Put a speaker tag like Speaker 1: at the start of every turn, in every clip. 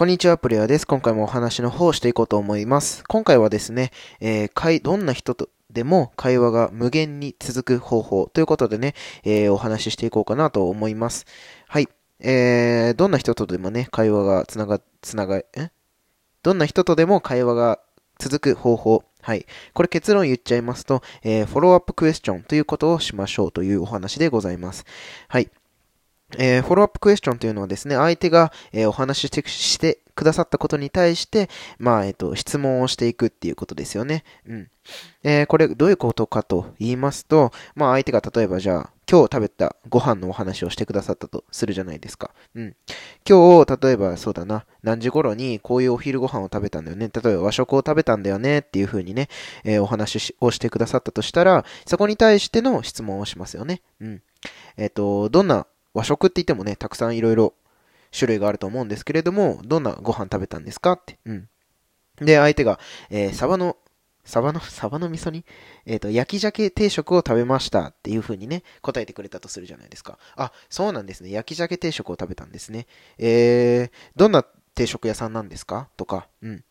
Speaker 1: こんにちは、プレイヤーです。今回もお話の方をしていこうと思います。今回はですね、えー、どんな人とでも会話が無限に続く方法ということでね、えー、お話ししていこうかなと思います。はい。えー、どんな人とでもね、会話がつなが、つなが、え？どんな人とでも会話が続く方法。はい。これ結論言っちゃいますと、えー、フォローアップクエスチョンということをしましょうというお話でございます。はい。えー、フォローアップクエスチョンというのはですね、相手が、えー、お話ししてしてくださったことに対して、まあ、えっ、ー、と、質問をしていくっていうことですよね。うん。え、これ、どういうことかと言いますと、まあ、相手が例えばじゃあ、今日食べたご飯のお話をしてくださったとするじゃないですか。うん。今日、例えばそうだな、何時頃にこういうお昼ご飯を食べたんだよね。例えば和食を食べたんだよねっていう風にね、え、お話をしてくださったとしたら、そこに対しての質問をしますよね。うん。えっ、と、どんな和食って言ってもね、たくさんいろいろ種類があると思うんですけれども、どんなご飯食べたんですかって。うん。で、相手が、えー、サバの、サバの、サバの味噌煮？えっ、ー、と、焼き鮭定食を食べましたっていう風にね、答えてくれたとするじゃないですか。あ、そうなんですね。焼き鮭定食を食べたんですね。えー、どんな定食屋さんなんですか？とか、うん。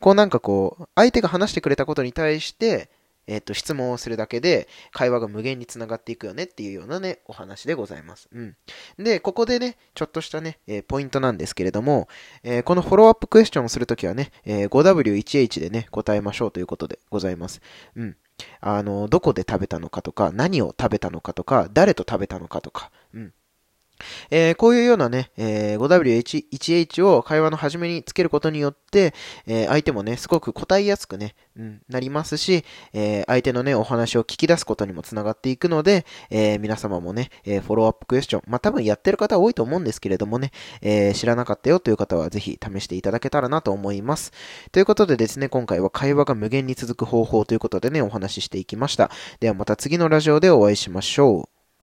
Speaker 1: こうなんかこう、相手が話してくれたことに対して、えっ、と、質問をするだけで、会話が無限につながっていくよねっていうようなね、お話でございます。うん。で、ここでね、ちょっとしたね、えー、ポイントなんですけれども、えー、このフォローアップクエスチョンをするときはね、え、5W1H でね、答えましょうということでございます。うん。あの、どこで食べたのかとか、何を食べたのかとか、誰と食べたのかとか、えー、こういうようなね、えー、5W1H を会話の始めにつけることによって、えー、相手もね、すごく答えやすくね、うん、なりますし、えー、相手のね、お話を聞き出すことにもつながっていくので、えー、皆様もね、えー、フォローアップクエスチョン、まあ、多分やってる方多いと思うんですけれどもね、えー、知らなかったよという方はぜひ試していただけたらなと思います。ということでですね、今回は会話が無限に続く方法ということでね、お話ししていきました。ではまた次のラジオでお会いしましょう。